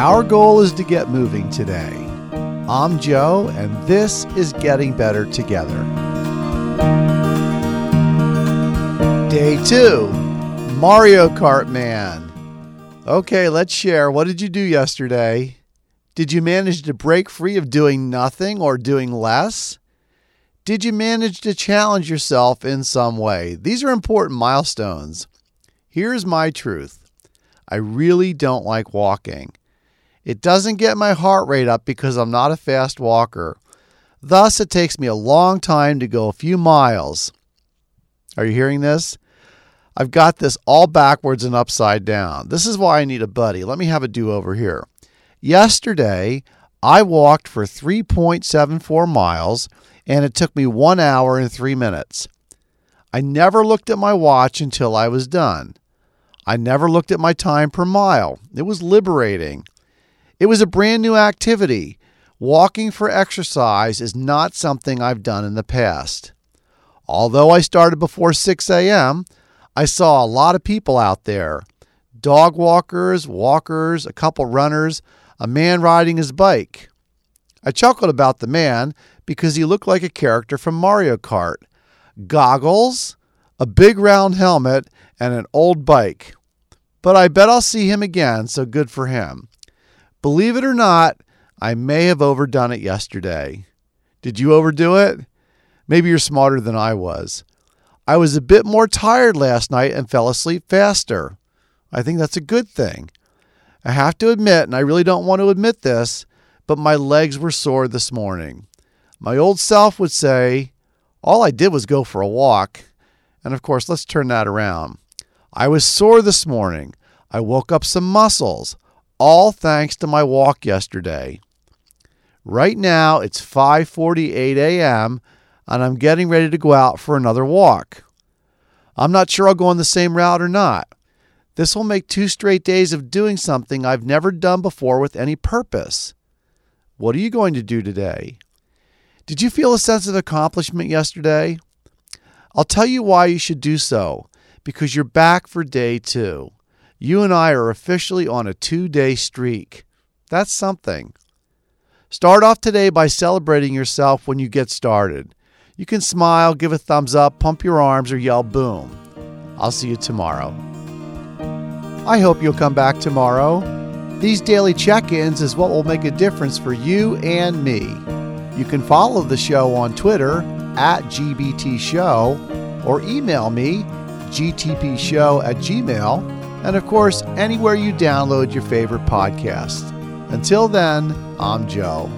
Our goal is to get moving today. I'm Joe, and this is Getting Better Together. Day two Mario Kart Man. Okay, let's share. What did you do yesterday? Did you manage to break free of doing nothing or doing less? Did you manage to challenge yourself in some way? These are important milestones. Here's my truth I really don't like walking. It doesn't get my heart rate up because I'm not a fast walker. Thus, it takes me a long time to go a few miles. Are you hearing this? I've got this all backwards and upside down. This is why I need a buddy. Let me have a do over here. Yesterday, I walked for 3.74 miles and it took me one hour and three minutes. I never looked at my watch until I was done. I never looked at my time per mile. It was liberating. It was a brand new activity. Walking for exercise is not something I've done in the past. Although I started before 6 a.m., I saw a lot of people out there dog walkers, walkers, a couple runners, a man riding his bike. I chuckled about the man because he looked like a character from Mario Kart. Goggles, a big round helmet, and an old bike. But I bet I'll see him again, so good for him. Believe it or not, I may have overdone it yesterday. Did you overdo it? Maybe you're smarter than I was. I was a bit more tired last night and fell asleep faster. I think that's a good thing. I have to admit, and I really don't want to admit this, but my legs were sore this morning. My old self would say, all I did was go for a walk. And of course, let's turn that around. I was sore this morning. I woke up some muscles, all thanks to my walk yesterday. Right now, it's 5:48 a.m. and I'm getting ready to go out for another walk. I'm not sure I'll go on the same route or not. This will make two straight days of doing something I've never done before with any purpose. What are you going to do today? Did you feel a sense of accomplishment yesterday? I'll tell you why you should do so because you're back for day two. You and I are officially on a two day streak. That's something. Start off today by celebrating yourself when you get started. You can smile, give a thumbs up, pump your arms, or yell boom. I'll see you tomorrow. I hope you'll come back tomorrow. These daily check ins is what will make a difference for you and me. You can follow the show on Twitter at GBT Show or email me gbtshow at gmail and of course anywhere you download your favorite podcast. Until then, I'm Joe.